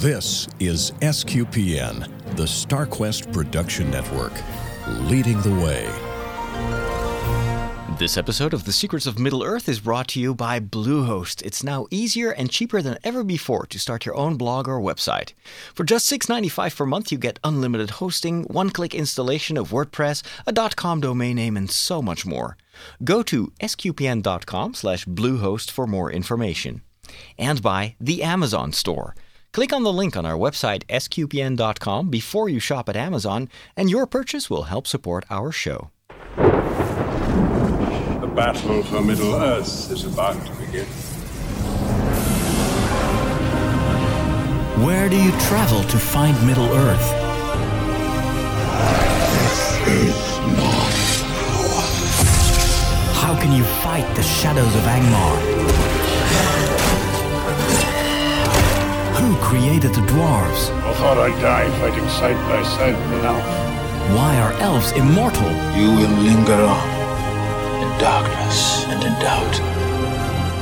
This is SQPN, the StarQuest Production Network, leading the way. This episode of The Secrets of Middle Earth is brought to you by Bluehost. It's now easier and cheaper than ever before to start your own blog or website. For just $6.95 per month, you get unlimited hosting, one click installation of WordPress, a .com domain name, and so much more. Go to sqpn.com slash bluehost for more information. And by the Amazon Store. Click on the link on our website, sqpn.com, before you shop at Amazon, and your purchase will help support our show. The battle for Middle Earth is about to begin. Where do you travel to find Middle Earth? How can you fight the shadows of Angmar? Who created the dwarves? I thought I'd die fighting side by side with an elf. Why are elves immortal? You will linger on in darkness and in doubt.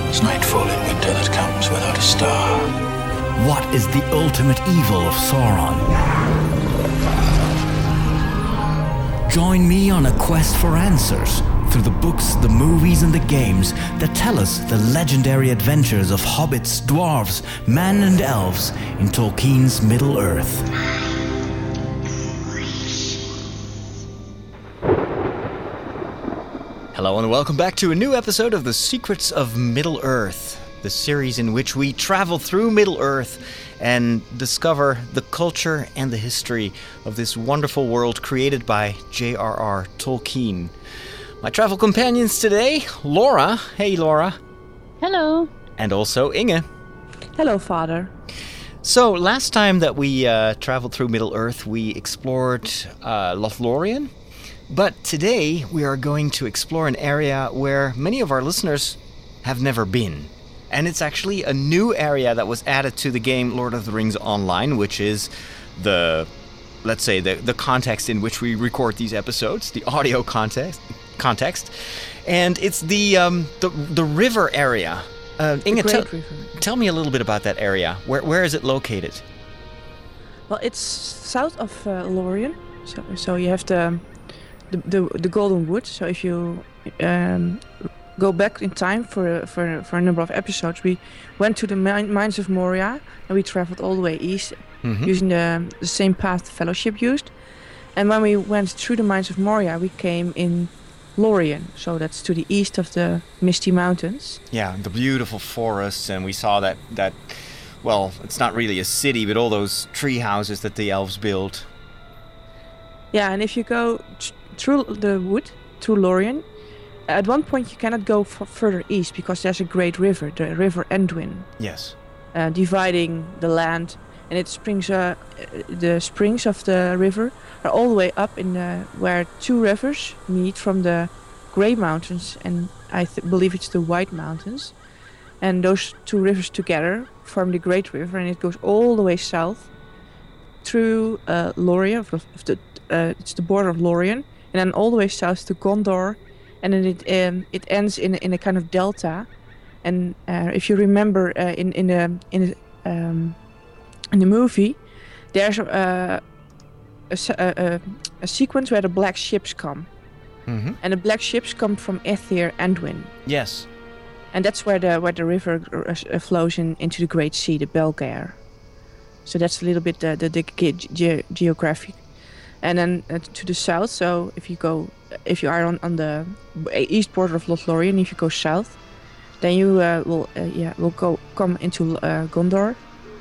As nightfall in winter that comes without a star. What is the ultimate evil of Sauron? Join me on a quest for answers through the books, the movies, and the games that tell us the legendary adventures of hobbits, dwarves, men, and elves in Tolkien's Middle Earth. Hello and welcome back to a new episode of The Secrets of Middle Earth, the series in which we travel through Middle Earth and discover the culture and the history of this wonderful world created by J.R.R. Tolkien. My travel companions today, Laura. Hey, Laura. Hello. And also Inge. Hello, Father. So, last time that we uh, traveled through Middle Earth, we explored uh, Lothlorien. But today, we are going to explore an area where many of our listeners have never been. And it's actually a new area that was added to the game Lord of the Rings Online, which is the, let's say, the, the context in which we record these episodes, the audio context. Context, and it's the um, the the river area. Uh, Inge, Great tell, River. tell me a little bit about that area. Where where is it located? Well, it's south of uh, Lorien, so so you have the, the the the Golden Wood. So if you um, go back in time for for for a number of episodes, we went to the mine, mines of Moria and we traveled all the way east Mhm. using the the same path the Fellowship used. And when we went through the mines of Moria, we came in Lorien. So that's to the east of the Misty Mountains. Yeah, the beautiful forests, and we saw that that. Well, it's not really a city, but all those tree houses that the elves built. Yeah, and if you go th- through the wood, to Lorien, at one point you cannot go f- further east because there's a great river, the River Anduin, Yes. uh, dividing the land. And it springs, uh, the springs of the river are all the way up in the, where two rivers meet from the Grey Mountains, and I believe it's the White Mountains. And those two rivers together form the Great River, and it goes all the way south through uh, Lorien, of of the, uh, it's the border of Lorien, and then all the way south to Gondor, and then it um, it ends in in a kind of delta. And uh, if you remember uh, in in the in the, um, in the movie, there's a, a, a, a, a sequence where the black ships come, Mm-hmm. and the black ships come from Ethir Anduin, Yes. and that's where the where the river uh, flows in, into the Great Sea, the Belegaer. So that's a little bit the the, the ge- ge- geographic. And then uh, to the south, so if you go, if you are on, on the east border of Lothlorien, if you go south, then you uh, will uh, yeah will go come into uh, Gondor,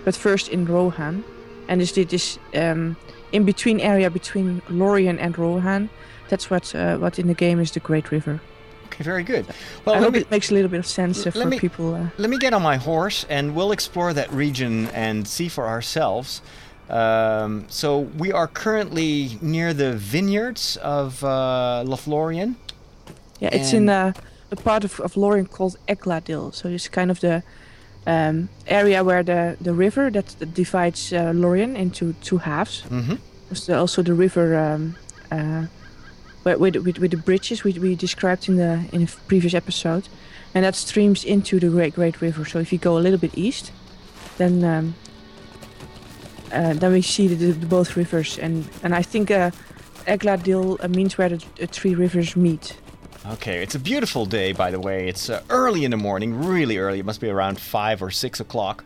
but first in Rohan, and this this um, in between area between Lorien and Rohan, that's what uh, what in the game is the Great River. Okay, very good. Well, I hope me, it makes a little bit of sense uh, for me- people. Uh, let me get on my horse and we'll explore that region and see for ourselves. Um, so we are currently near the vineyards of uh, Lothlorien. Yeah, it's in uh, a part of, of Lorien called Egladil. So it's kind of the um, area where the, the river that, divides uh, Lorien into two halves. Mm-hmm. There's also the river um, uh, where, with, with, with the bridges we, we described in the in a previous episode. And that streams into the Great Great River. So if you go a little bit east, then um, uh, then we see the, the, both rivers, and and I think uh, Egladil uh, means where the, the three rivers meet. Okay, it's a beautiful day, by the way. It's uh, early in the morning, really early. It must be around five or six o'clock,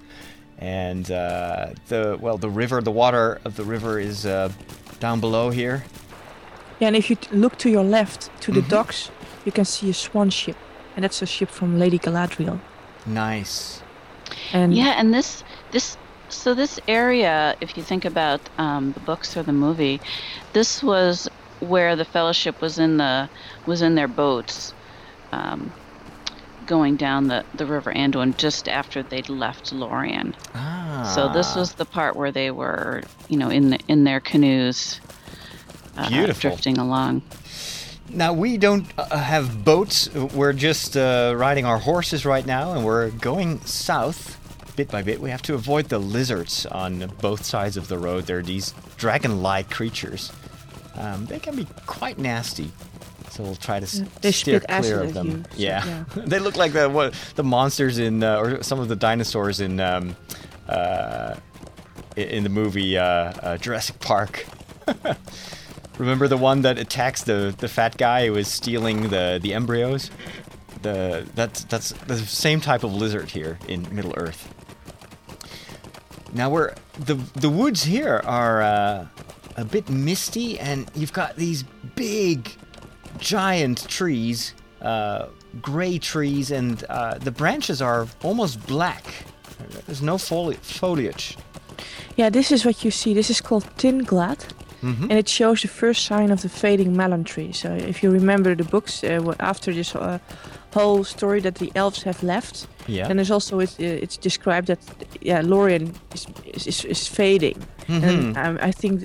and uh, the well, the river, the water of the river is uh, down below here. Yeah, and if you t- look to your left to the Mhm. docks, you can see a swan ship, and that's a ship from Lady Galadriel. Nice. And Yeah, and this this so this area, if you think about um, the books or the movie, this was where the Fellowship was in the was in their boats, um, going down the the River Anduin just after they'd left Lorien. Ah. So this was the part where they were, you know, in the, in their canoes, uh, Beautiful. drifting along. Now we don't uh, have boats. We're just uh, riding our horses right now, and we're going south, bit by bit. We have to avoid the lizards on both sides of the road. They're these dragon-like creatures. Um, they can be quite nasty, so we'll try to they steer clear of them. yeah, yeah. they look like the what, the monsters in uh, or some of the dinosaurs in um, uh, in the movie uh, uh, Jurassic Park. Remember the one that attacks the, the fat guy who was stealing the, the embryos? The that's that's the same type of lizard here in Middle Earth. Now we're the the woods here are uh, a bit misty, and you've got these big, giant trees, uh, gray trees, and uh, the branches are almost black. There's no foli- foliage. yeah, this is what you see. This is called Thinglad, Mhm. and it shows the first sign of the fading mallorn tree. So if you remember the books, uh, after this uh, whole story that the elves have left, Yeah. then there's also it, uh, it's described that yeah, Lorien is is, is, fading. Mhm. And um, I think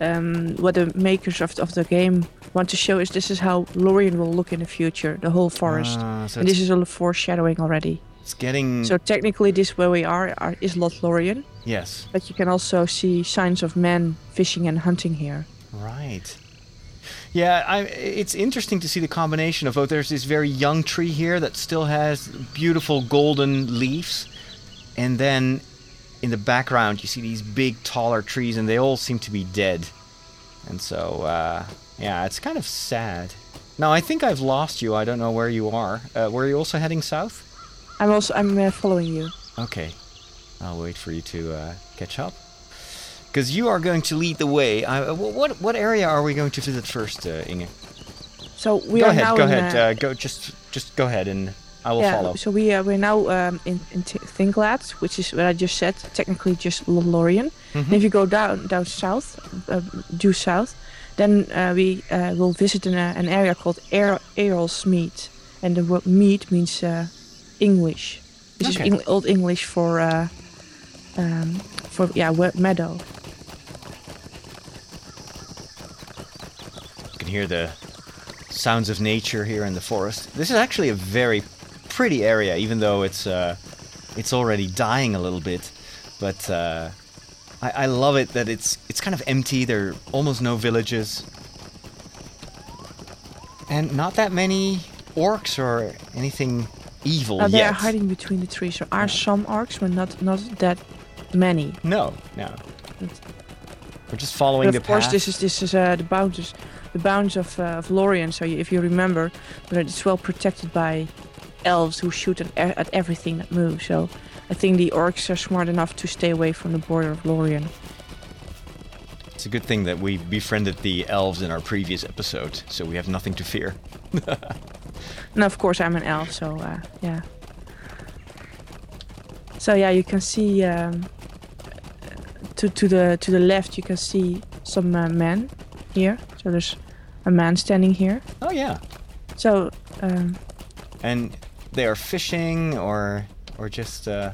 um, what the makers of, of the game want to show is this is how Lorien will look in the future, the whole forest. Ah, so and this is all foreshadowing already. it's getting So technically, this where we are, are is Lothlorien, yes, but you can also see signs of men fishing and hunting here. right. Yeah, I, it's interesting to see the combination of both. There's this very young tree here that still has beautiful golden leaves, and then in the background you see these big, taller trees, and they all seem to be dead. And so, uh, yeah, it's kind of sad. Now I think I've lost you. I don't know where you are. Uh, were you also heading south? I'm also I'm uh, following you. Okay, I'll wait for you to uh, catch up. Because you are going to lead the way. I, uh, what what area are we going to visit first, uh, Inge? So we go are ahead, now go in, ahead. Uh, go just just go ahead, and I will yeah, follow. so we uh, we're now um, in in T- Thinglad, which is what I just said, technically just Lothlorien. Mhm. And if you go down down south, uh, due south, then uh, we uh, will visit an, uh, an area called Aer- Eorlsmead, and the word mead means uh, English, which Okay. is Old English for uh, um, for yeah meadow. You can hear the sounds of nature here in the forest. This is actually a very pretty area, even though it's uh, it's already dying a little bit. But uh, I, I love it that it's it's kind of empty. There are almost no villages, and not that many orcs or anything evil Uh, they yet. are hiding between the trees. There are some orcs, but not not that many. No, no. We're just following But the of course, path. this is this is uh, the bounds, the bounds of uh, of Lorien. So you, if you remember, but it's well protected by elves who shoot at, at everything that moves. So I think the orcs are smart enough to stay away from the border of Lorien. It's a good thing that we befriended the elves in our previous episode, so we have nothing to fear. And of course, I'm an elf, so uh, yeah. So yeah, you can see um, to to the to the left. You can see some uh, men here. So there's a man standing here. Oh yeah. So um, And they are fishing or or just uh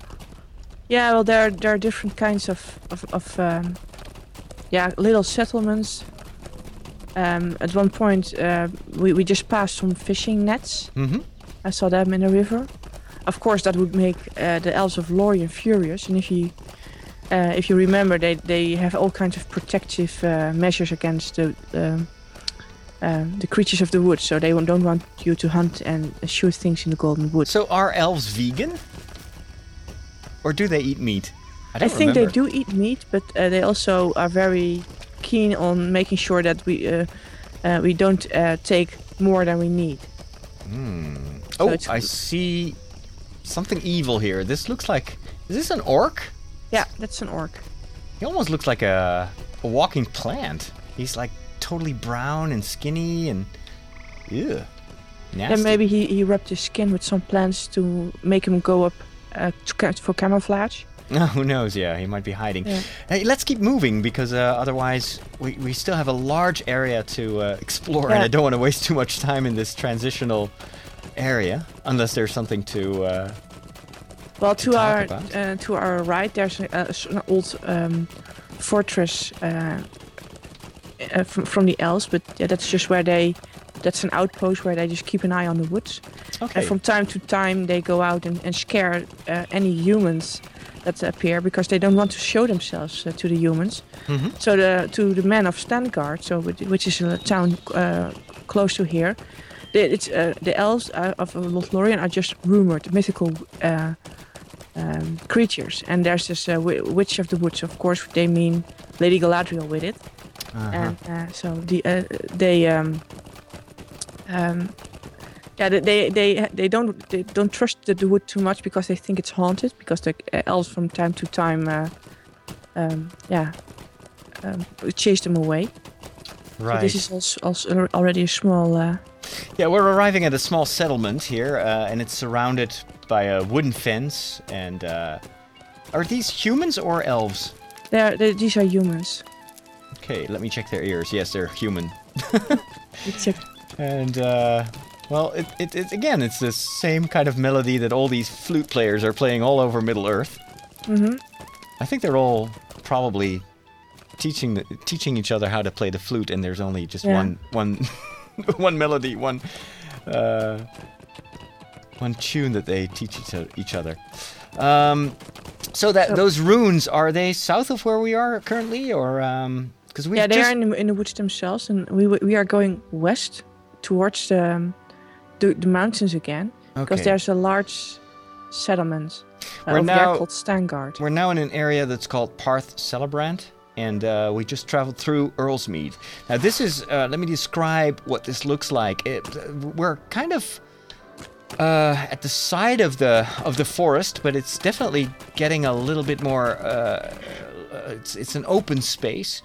Yeah, well, there are, there are different kinds of of, of um, yeah little settlements. Um, at one point, uh, we we just passed some fishing nets. Mm-hmm. I saw them in the river. Of course, that would make uh, the elves of Lorien furious. And if you uh, if you remember, they they have all kinds of protective uh, measures against the um, um, the creatures of the woods. So they don't want you to hunt and shoot things in the Golden Woods. So are elves vegan? Or do they eat meat? I, don't think remember. they do eat meat, but uh, they also are very keen on making sure that we uh, uh, we don't uh, take more than we need. Oh, I see something evil here. This looks like. Is this an orc? Yeah, that's an orc. He almost looks like a, a walking plant. He's like totally brown and skinny and. Yeah. Nasty. And maybe he, he rubbed his skin with some plants to make him go up uh, to ca- for camouflage. No, who knows? Yeah, he might be hiding. Yeah. Hey, let's keep moving because uh, otherwise we, we still have a large area to uh, explore, and I don't want to waste too much time in this transitional area unless there's something to. Uh, Well, to to our about. uh, to our right, there's a, a s- an old um, fortress uh, from, from the elves, but yeah, that's just where they. That's an outpost where they just keep an eye on the woods. okay. And from time to time, they go out and, and scare uh, any humans that appear because they don't want to show themselves uh, to the humans. Mm -hmm. So the to the men of Stangard, so which, is a town uh, close to here, the, it's uh, the elves of Lothlorien are just rumored mythical uh, um, creatures. And there's this uh, wi- witch of the woods. Of course, they mean Lady Galadriel with it. Uh-huh. And uh, so the uh, they um, um, yeah they, they they don't they don't trust the, wood too much because they think it's haunted because the uh, elves from time to time uh, um, yeah um, chase them away. So right. this is also, also already a small. Uh, Yeah, we're arriving at a small settlement here, uh, and it's surrounded by a wooden fence. And uh, are these humans or elves? they're, they these are humans. Okay, let me check their ears. Yes, they're human. It's And uh, well, it, it, it again, it's the same kind of melody that all these flute players are playing all over Middle Earth. Mhm. I think they're all probably teaching the, teaching each other how to play the flute, and there's only just Yeah. one one one melody, one uh, one tune that they teach each, other. Um, so that So- those runes are they south of where we are currently, or because we yeah, they're just in the, in the woods themselves, and we we are going west towards the um, the, the mountains again because Okay. there's a large settlement uh, We're now- called Stangard. We're now in an area that's called Parth Celebrant, and uh, we just traveled through Eorlsmead. Now, this is, uh, let me describe what this looks like. It, we're kind of uh, at the side of the of the forest, but it's definitely getting a little bit more. Uh, uh, it's it's an open space.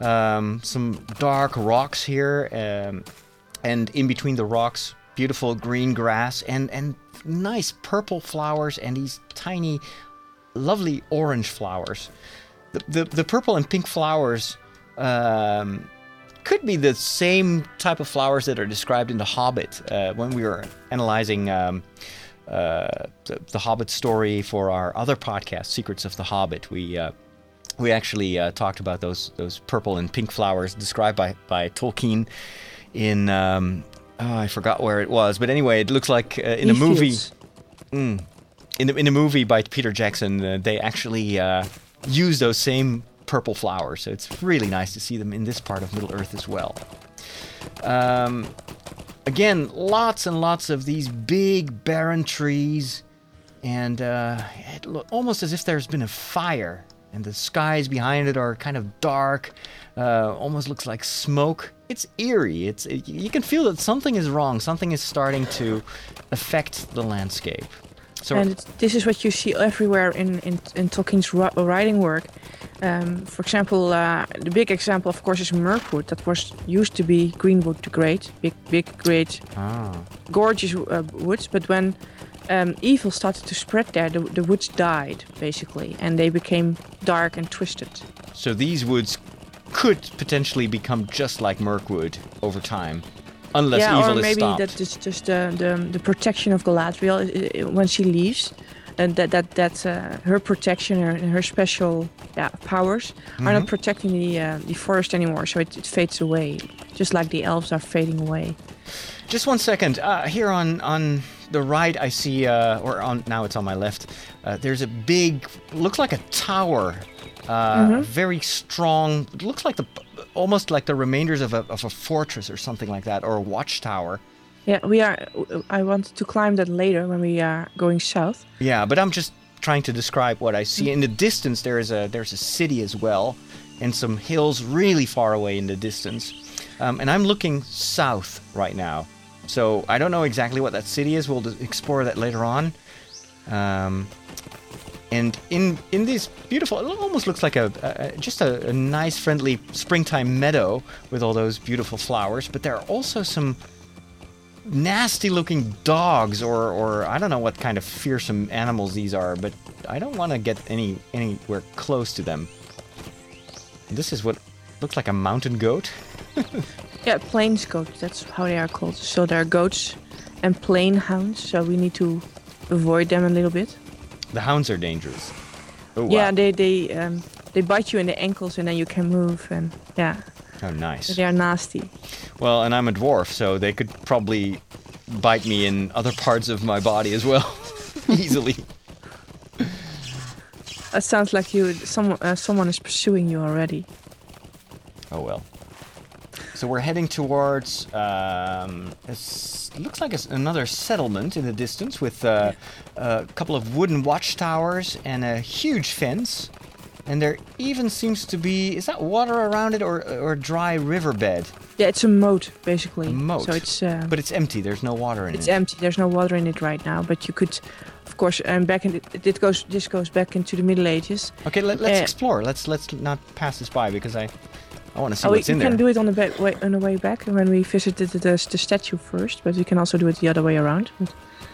Um, some dark rocks here, um, and in between the rocks, beautiful green grass and and nice purple flowers and these tiny, lovely orange flowers. The the, the purple and pink flowers. Um, could be the same type of flowers that are described in The Hobbit uh, when we were analyzing um, uh, the, the Hobbit story for our other podcast, Secrets of the Hobbit. We uh, we actually uh, talked about those those purple and pink flowers described by by Tolkien in um, oh, I forgot where it was, but anyway, it looks like uh, in a movie Heathfields. in the in a movie by Peter Jackson, uh, they actually uh, use those same purple flowers. So it's really nice to see them in this part of Middle Earth as well. Um, again, lots and lots of these big barren trees, and uh, it lo- almost as if there's been a fire, and the skies behind it are kind of dark. Uh, almost looks like smoke. It's eerie. It's it, you can feel that something is wrong. Something is starting to affect the landscape. So and this is what you see everywhere in in, in Tolkien's writing work. Um, for example, uh, the big example, of course, is Mirkwood. That was used to be Greenwood the Great, big, big, great, ah. gorgeous uh, woods. But when um, evil started to spread there, the, the woods died basically, and they became dark and twisted. So these woods could potentially become just like Mirkwood over time, unless yeah, evil or maybe that is just the, the the protection of Galadriel uh, uh, when she leaves, and that that that uh, her protection her her special yeah powers are Mm-hmm. not protecting the uh, the forest anymore, so it, it fades away, just like the elves are fading away. Just one second. Uh, here on on the right, I see, uh, or on now it's on my left. Uh, there's a big, looks like a tower, uh, Mm-hmm. very strong. It looks like the almost like the remainders of a of a fortress or something like that, or a watchtower. Yeah, we are. I want to climb that later when we are going south. Yeah, but I'm just trying to describe what I see. In the distance, there is a there's a city as well, and some hills really far away in the distance. Um, and I'm looking south right now, so I don't know exactly what that city is. We'll explore that later on. Um, and in in this beautiful, it almost looks like a, a just a, a nice, friendly springtime meadow with all those beautiful flowers. But there are also some nasty looking dogs or, or I don't know what kind of fearsome animals these are, but I don't want to get any anywhere close to them. This is what looks like a mountain goat. Yeah, plains goats. That's how they are called. So there are goats and plain hounds. So we need to avoid them a little bit. The hounds are dangerous. Oh, Yeah, wow. they they um, they bite you in the ankles and then you can move. And yeah, oh nice. they are nasty. Well, and I'm a dwarf, so they could probably bite me in other parts of my body as well, easily. That sounds like you someone uh, someone is pursuing you already. Oh well. So we're heading towards. Um, it looks like it's another settlement in the distance with uh, a couple of wooden watchtowers and a huge fence. And there even seems to be is that water around it or or a dry riverbed? Yeah, it's a moat basically. A moat. So it's uh, But it's empty. There's no water in it's it. It's empty. There's no water in it right now. But you could, of course, um, back in the, it goes. This goes back into the Middle Ages. Okay, let, let's Uh, explore. Let's let's not pass this by because I I want to see oh, what's in we can do it on the back, way, on the way back when we visited the, the, the statue first. But we can also do it the other way around.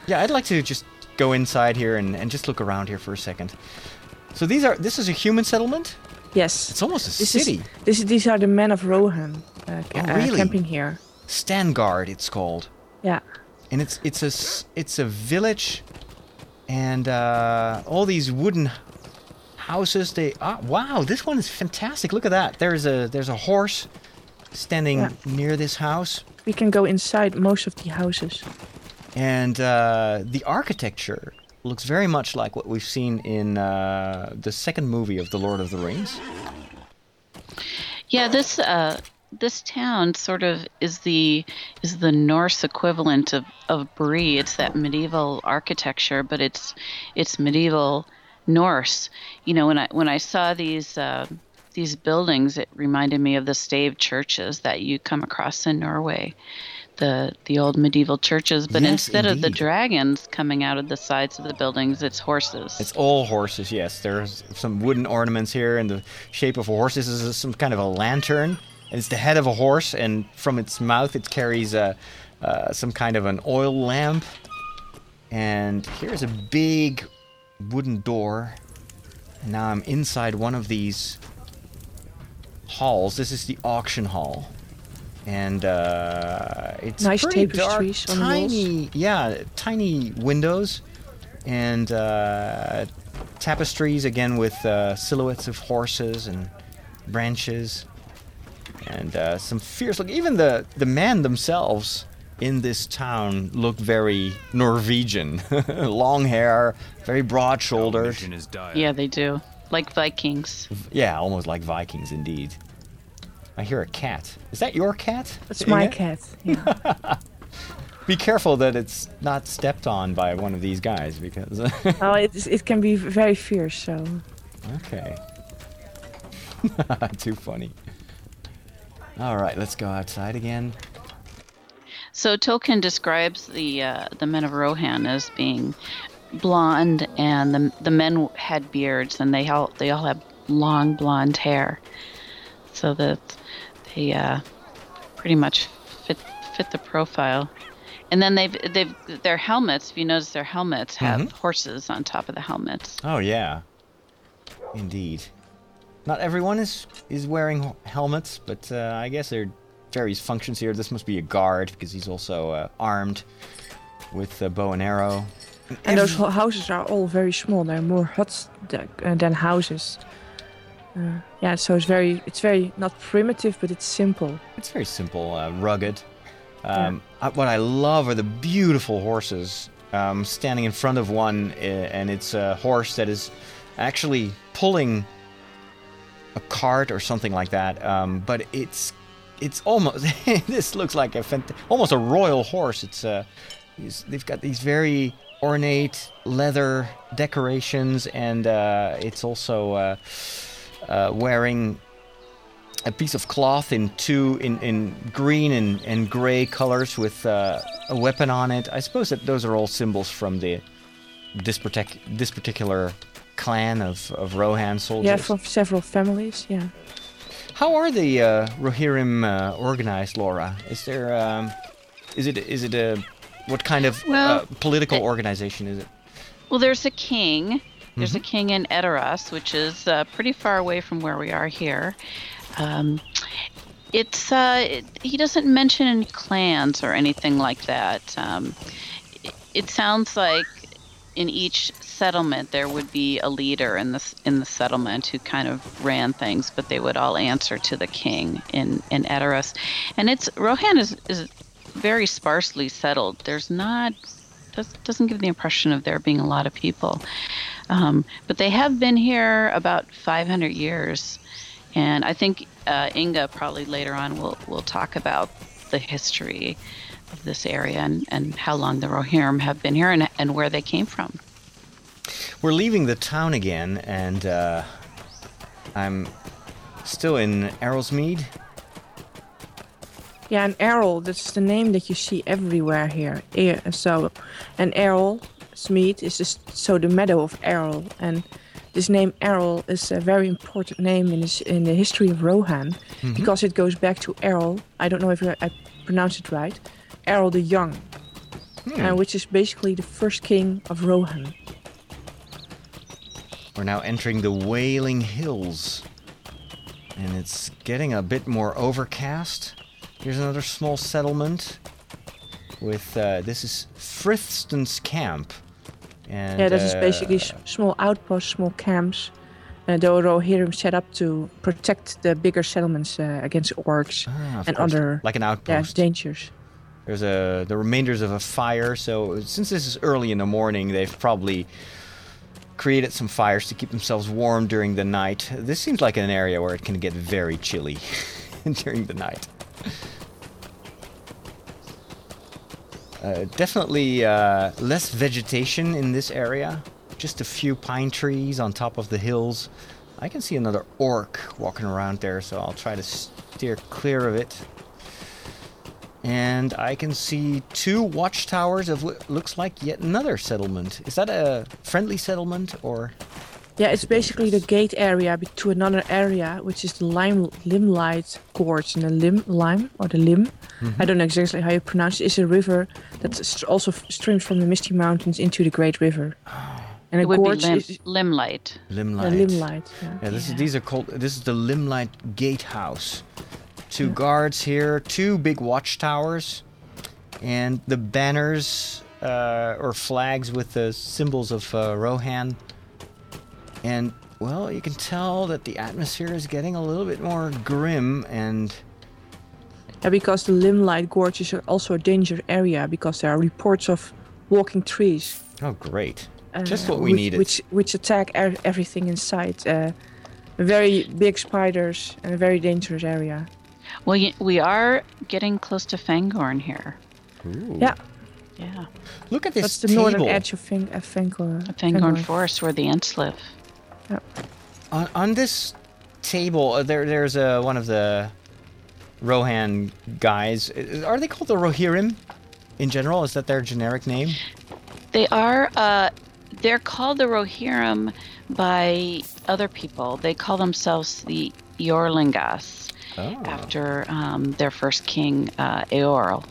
Yeah, I'd like to just go inside here and, and just look around here for a second. So these are this is a human settlement. yes, It's almost a this city. is this. These are the men of Rohan uh, ca- Oh, uh, camping here. Stangard, it's called, Yeah. and it's it's a it's a village, and uh, all these wooden houses. They ah, wow, this one is fantastic. Look at that. There's a there's a horse standing Yeah. near this house, We can go inside most of the houses. and uh, the architecture looks very much like what we've seen in uh, the second movie of the Lord of the Rings. Yeah, this uh, this town sort of is the is the Norse equivalent of of Bree. It's that medieval architecture, but it's it's medieval Norse. You know, when I when I saw these uh, these buildings, it reminded me of the stave churches that you come across in Norway. The, the old medieval churches, but Yes, instead of the dragons coming out of the sides of the buildings, it's horses. It's all horses, yes. There's some wooden ornaments here in the shape of horses. This is some kind of a lantern. And it's the head of a horse, and from its mouth it carries a, uh, some kind of an oil lamp. And here's a big wooden door. And now I'm inside one of these halls. This is the auction hall. And uh, it's Nice pretty dark, tapestries on the walls. tiny, yeah, tiny windows, and uh, tapestries again with uh, silhouettes of horses and branches, and uh, some fierce look. Even the the men themselves in this town look very Norwegian. Long hair, very broad shouldered. yeah, they do. Like Vikings. Yeah, almost like Vikings indeed. I hear a cat. Is that your cat? That's my Inge? cat. Yeah. Be careful that it's not stepped on by one of these guys because. oh, it, it can be very fierce. So okay. Too funny. All right, let's go outside again. So Tolkien describes the uh, the men of Rohan as being blonde, and the the men had beards, and they all they all have long blonde hair, so that they uh, pretty much fit fit the profile. And then they've they've their helmets. If you notice, their helmets have horses on top of the helmets. Oh yeah, indeed. Not everyone is is wearing helmets, but uh, I guess there are various functions here. This must be a guard because he's also uh, armed with a bow and arrow. and those houses are all very small. They're more huts uh, than houses. Uh, yeah, so it's very it's very not primitive, but it's simple. It's very simple, uh, rugged. Um, I, what I love are the beautiful horses. Um, standing in front of one, uh, and it's a horse that is actually pulling a cart or something like that. Um, but it's it's almost this looks like a fant- almost a royal horse. It's uh, they've got these very ornate leather decorations, and uh, it's also uh, uh, wearing a piece of cloth in two in, in green and, and gray colors with uh, a weapon on it. I suppose that those are all symbols from the this, partic- this particular clan of, of Rohan soldiers. Yeah, from several families. Yeah. How are the uh, Rohirrim uh, organized, Laura? Is there um, is it is it a what kind of Well, uh, political organization is it? Well, there's a king. There's a king in Edoras, which is uh, pretty far away from where we are here. Um, it's uh, it, he doesn't mention any clans or anything like that. Um, it, it sounds like in each settlement there would be a leader in the in the settlement who kind of ran things, but they would all answer to the king in in Edoras, and it's Rohan is is very sparsely settled. There's not does, doesn't give the impression of there being a lot of people. Um, but they have been here about 500 years. And I think uh, Inga probably later on will, will talk about the history of this area and, and how long the Rohirrim have been here and, and where they came from. We're leaving the town again, and uh, I'm still in Eorlsmead. Yeah, and Eorl, that's the name that you see everywhere here. E- So, and Errol Smeed is just so the meadow of Eorl, and this name Eorl is a very important name in this, in the history of Rohan because it goes back to Eorl. I don't know if I pronounce it right. Eorl the Young, uh, which is basically the first king of Rohan. We're now entering the Wailing Hills, and it's getting a bit more overcast. Here's another small settlement with uh, this is Frithston's camp. And, yeah, that is uh, basically s- small outposts, small camps. Uh, the Rohirrim set up to protect the bigger settlements uh, against orcs ah, and course, other like an yeah, outpost. dangers. There's a the remainders of a fire. So since this is early in the morning, they've probably created some fires to keep themselves warm during the night. This seems like an area where it can get very chilly during the night. Uh, definitely uh, less vegetation in this area. Just a few pine trees on top of the hills. I can see another orc walking around there, so I'll try to steer clear of it. And I can see two watchtowers of what looks like yet another settlement. Is that a friendly settlement or? Yeah, it's basically the gate area be- to another area, which is the Lime Limlight Gorge. And the Lim Lime or the Lim, I don't know exactly how you pronounce it. Is a river that also streams from the Misty Mountains into the Great River. And a It would be gorge lim- is Limlight. Limlight. uh, Limlight. Yeah. Yeah, this is, these are called. This is the Limlight Gatehouse. Two guards here, two big watchtowers, and the banners uh, or flags with the symbols of uh, Rohan. And well, you can tell that the atmosphere is getting a little bit more grim and Yeah, because the Limlight Gorge is also a danger area because there are reports of walking trees. oh, great! uh, Just what we which, needed. Which which attack er- everything in sight. Uh, very big spiders and a very dangerous area. Well, we are getting close to Fangorn here. Ooh. Yeah, Yeah. Look at this that's the table. northern edge of Fang- uh, Fangor. Fangorn Forest, where the Ents live. On, on this table, uh, there there's uh, one of the Rohan guys. Are they called the Rohirrim in general? Is that their generic name? They are. Uh, they're called the Rohirrim by other people. They call themselves the Eorlingas Oh. after um, their first king, uh, Eorl.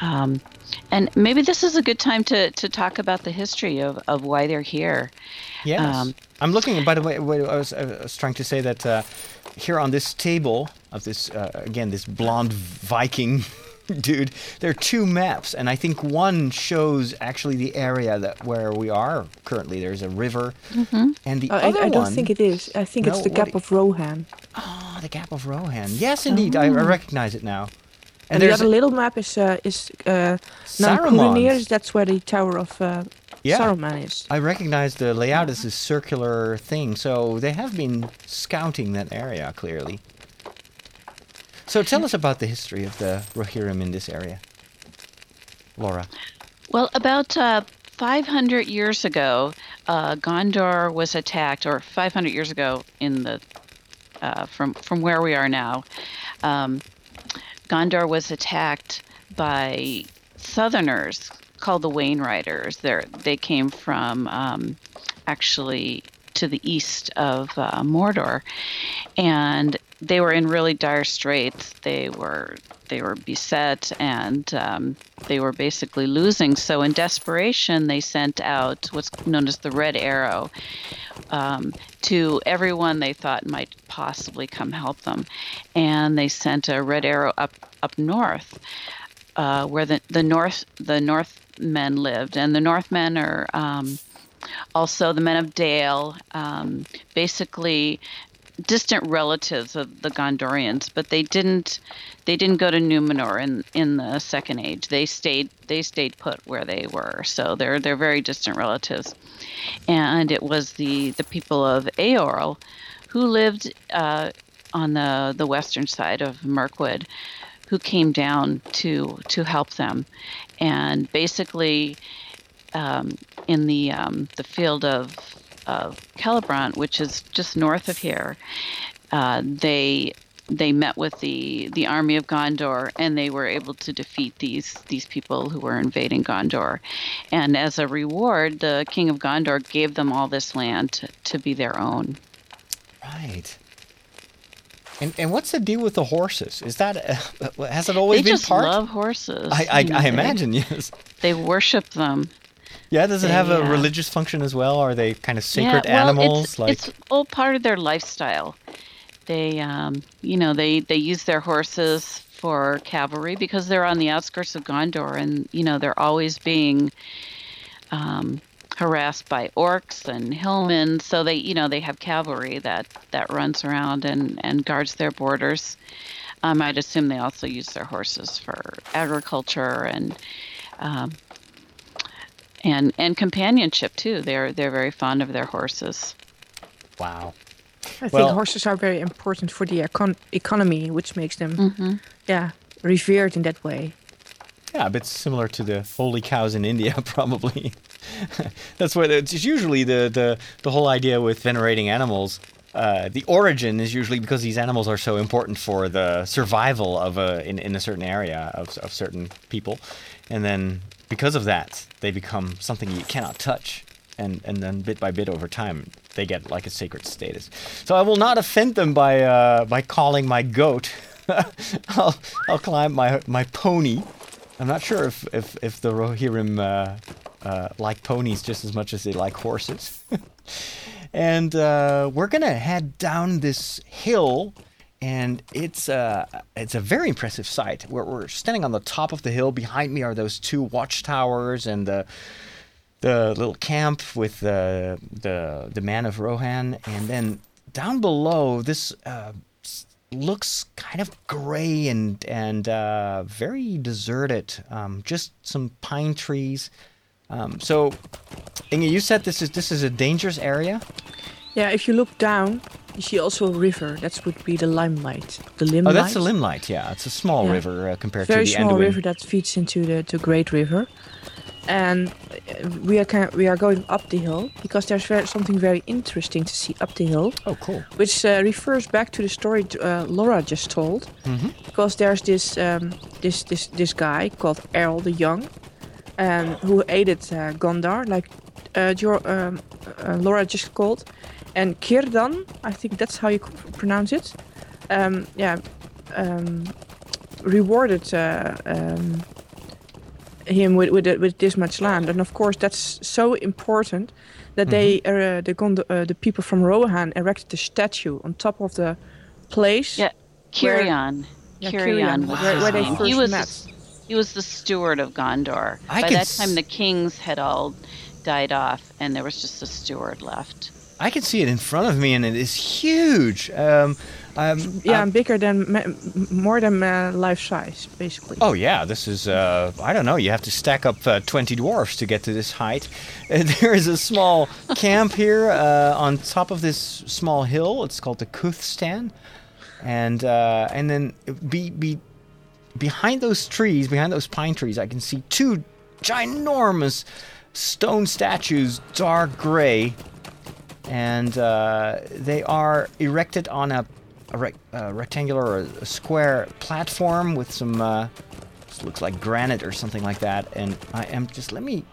Um, and maybe this is a good time to, to talk about the history of, of why they're here. Yes. Um, I'm looking. By the way, I was, I was trying to say that uh, here on this table of this uh, again this blonde Viking dude, there are two maps, and I think one shows actually the area that where we are currently. There's a river, and the Oh, I, other I don't one. think it is. I think No, it's the Gap do- of Rohan. Oh, the Gap of Rohan. Yes, indeed, I, I recognize it now. And, the there's other little map is uh, is uh, Saruman's. That's where the Tower of uh, Yeah. Saruman is. I recognize the layout as a circular thing, so they have been scouting that area clearly. So tell us about the history of the Rohirrim in this area, Laura. Well, about uh, 500 years ago, uh, Gondor was attacked, or 500 years ago in the uh, from from where we are now, um, Gondor was attacked by Southerners called the Wainriders. They they came from um, actually to the east of uh, Mordor, and they were in really dire straits. They were they were beset and um, they were basically losing. So in desperation, they sent out what's known as the Red Arrow um, to everyone they thought might possibly come help them, and they sent a Red Arrow up up north. Uh, where the, the north the Northmen lived, and the Northmen are um, also the men of Dale, um, basically distant relatives of the Gondorians, but they didn't they didn't go to Numenor in in the Second Age. They stayed they stayed put where they were, so they're they're very distant relatives. And it was the the people of Eorl who lived uh, on the the western side of Mirkwood, who came down to to help them, and basically. Um, in the um, the field of of Celebrant, which is just north of here, uh, they they met with the the army of Gondor and they were able to defeat these these people who were invading Gondor. And as a reward, the king of Gondor gave them all this land to, to be their own. Right. And and what's the deal with the horses? Is that uh, has it always they been just part? love horses. I I, I they- imagine yes. they worship them. Yeah, does it have They, a religious function as well? Are they kind of sacred yeah, well, animals? It's, like it's all part of their lifestyle. They, um, you know, they they use their horses for cavalry because they're on the outskirts of Gondor, and you know they're always being um, harassed by orcs and hillmen. So they, you know, they have cavalry that that runs around and and guards their borders. Um, I'd assume they also use their horses for agriculture and. Um, and and companionship too. They're they're very fond of their horses. wow. I Well- think horses are very important for the econ- economy, which makes them, Mm-hmm. yeah, revered in that way. Yeah, a bit similar to the holy cows in India, probably. That's what it's usually the, the, the whole idea with venerating animals. Uh, the origin is usually because these animals are so important for the survival of a in, in a certain area of, of certain people, and then because of that, they become something you cannot touch, and and then bit by bit over time, they get like a sacred status. So I will not offend them by uh, by calling my goat. I'll I'll climb my my pony. I'm not sure if if, if the Rohirrim uh, uh, like ponies just as much as they like horses. and uh, we're gonna head down this hill, and it's uh, it's a very impressive sight. We're, we're standing on the top of the hill. Behind me are those two watchtowers and the the little camp with the the the man of Rohan, and then down below this uh, looks kind of gray and and uh, very deserted. Um, just some pine trees. Um, so, Inge, you said this is this is a dangerous area. Yeah, if you look down, you see also a river. That would be the Limlight. The Limlight. Oh, that's the Limlight. Yeah, it's a small Yeah. river uh, compared Very to the Very small Anduin. river that feeds into the to Great River. And uh, we are kind of, we are going up the hill because there's very, something very interesting to see up the hill, Oh, cool. which uh, refers back to the story uh, Laura just told. Mm-hmm. Because there's this um, this this this guy called Eorl the Young, um, who aided uh, Gondor, like uh, Jo- um, uh, Laura just called, and Kirdan, I think that's how you pronounce it. Um, yeah, um, rewarded uh, um, him with with, with this much land, and of course that's so important that they uh, the Gond- uh, the people from Rohan erected a statue on top of the place. Yeah, Where- Cirion. Yeah, Cirion Cirion, was where- where they first he was met. The, he was the steward of Gondor. I By that time, s- the kings had all died off, and there was just a steward left. I can see it in front of me, and it is huge. Um, um, Yeah, um, bigger than more than uh, life size, basically. Oh yeah, this is uh, I don't know. You have to stack up uh, twenty dwarfs to get to this height. Uh, there is a small camp here uh, on top of this small hill. It's called the Kuthstan, and uh, and then be be behind those trees, behind those pine trees, I can see two ginormous stone statues, dark gray, and uh, they are erected on a, a rec- uh, rectangular or a square platform with some. Uh, this looks like granite or something like that. And I am just let me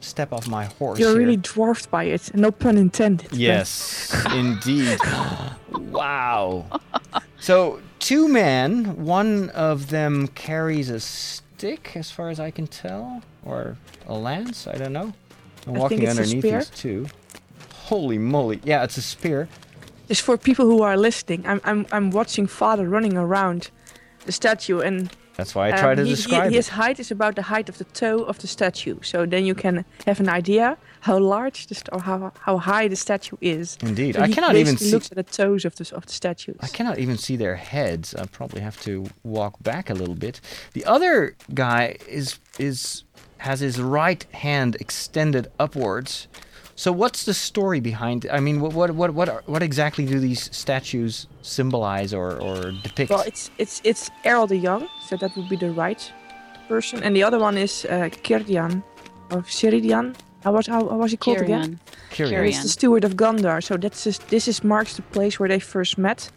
step off my horse. You're here. really dwarfed by it. No pun intended. Yes, indeed. wow. So, two men, one of them carries a stick, as far as I can tell, or a lance, I don't know. I'm I walking think it's a underneath spear. these two. Holy moly. Yeah, it's a spear. Just for people who are listening, I'm I'm I'm watching father running around the statue and That's why I um, try to he- he- his height is about the height of the toe of the statue. So then you can have an idea how large the st- or how how high the statue is. Indeed. So I cannot even see looks at the toes of the of the statues. I cannot even see their heads. I probably have to walk back a little bit. The other guy is is has his right hand extended upwards. So what's the story behind? I mean, what what what what, are, what exactly do these statues symbolize or or depict? Well, it's it's it's Eorl the Young, so that would be the right person, and the other one is uh, Kirdian or Ciridian. How was how, how was he called again? Kyrian. Curious. He's the steward of Gondor. So that's just, this is marks the place where they first met,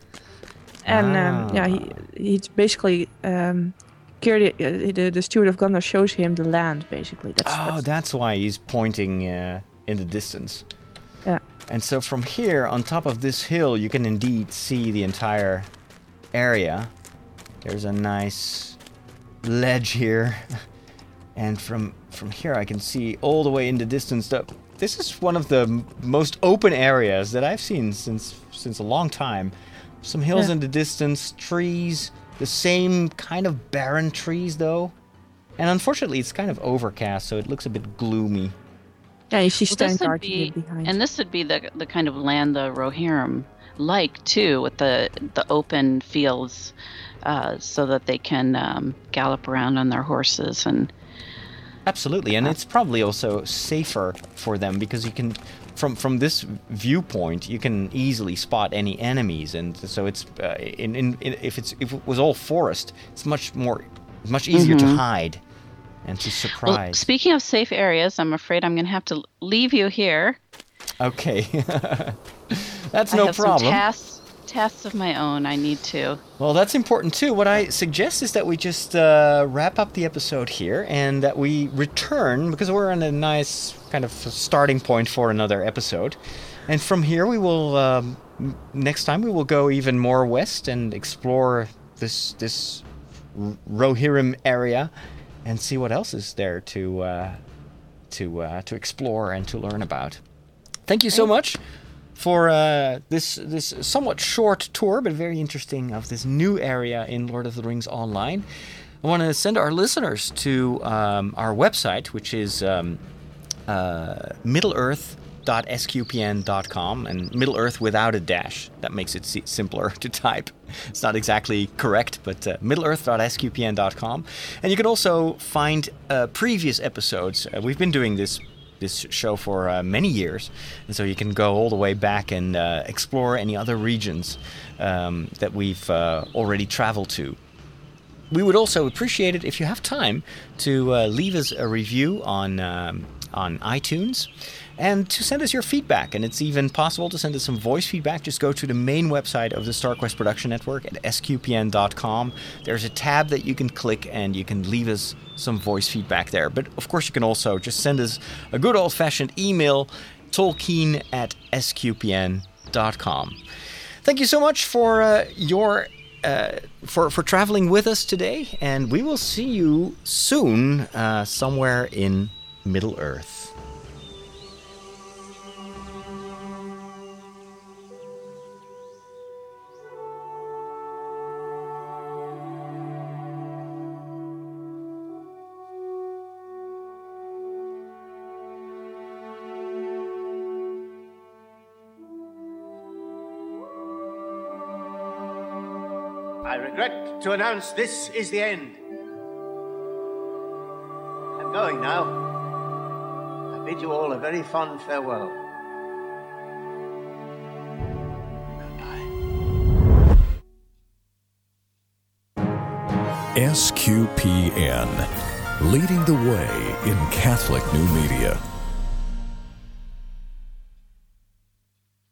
and um, yeah, he, he's basically um, Kirdi, uh, the, the steward of Gondor shows him the land. Basically, that's, Oh, that's that's why he's pointing uh, in the distance. yeah. And so from here, on top of this hill, you can indeed see the entire area. There's a nice ledge here. And from from here, I can see all the way in the distance. The, this is one of the m- most open areas that I've seen since since a long time. Some hills Yeah. in the distance, trees, the same kind of barren trees though. And unfortunately, it's kind of overcast, so it looks a bit gloomy. Yeah. You see Well, this be, behind. and this would be the the kind of land the Rohirrim like too, with the the open fields, uh, so that they can um, gallop around on their horses and Absolutely, and it's probably also safer for them because you can, from from this viewpoint, you can easily spot any enemies, and so it's uh, in, in, in if it's if it was all forest, it's much more much easier to hide and to Well, surprise. speaking of safe areas, I'm afraid I'm going to have to leave you here. okay, that's no I have problem. some tasks tasks of my own. I need to. Well, that's important too. What I suggest is that we just uh, wrap up the episode here and that we return because we're on a nice kind of starting point for another episode. And from here, we will um, next time we will go even more west and explore this this Rohirrim area and see what else is there to uh, to uh, to explore and to learn about. Thank you so much for uh, this this somewhat short tour, but very interesting of this new area in Lord of the Rings Online. I want to send our listeners to um, our website, which is um, uh, middle-earth.sqpn.com, and Middle Earth without a dash. That makes it simpler to type. It's not exactly correct, but uh, middle-earth.sqpn.com. And you can also find uh, previous episodes. Uh, we've been doing this this show for uh, many years, and so you can go all the way back and uh, explore any other regions um, that we've uh, already traveled to. We would also appreciate it if you have time to uh, leave us a review on um, on iTunes and to send us your feedback. And it's even possible to send us some voice feedback. Just go to the main website of the StarQuest Production Network at sqpn.com. There's a tab that you can click and you can leave us some voice feedback there. But of course, you can also just send us a good old fashioned email, tolkien at sqpn.com. Thank you so much for uh, your uh, for for traveling with us today, and we will see you soon uh, somewhere in Middle Earth. To announce this is the end. I'm going now. I bid you all a very fond farewell. Goodbye. SQPN, leading the way in Catholic new media.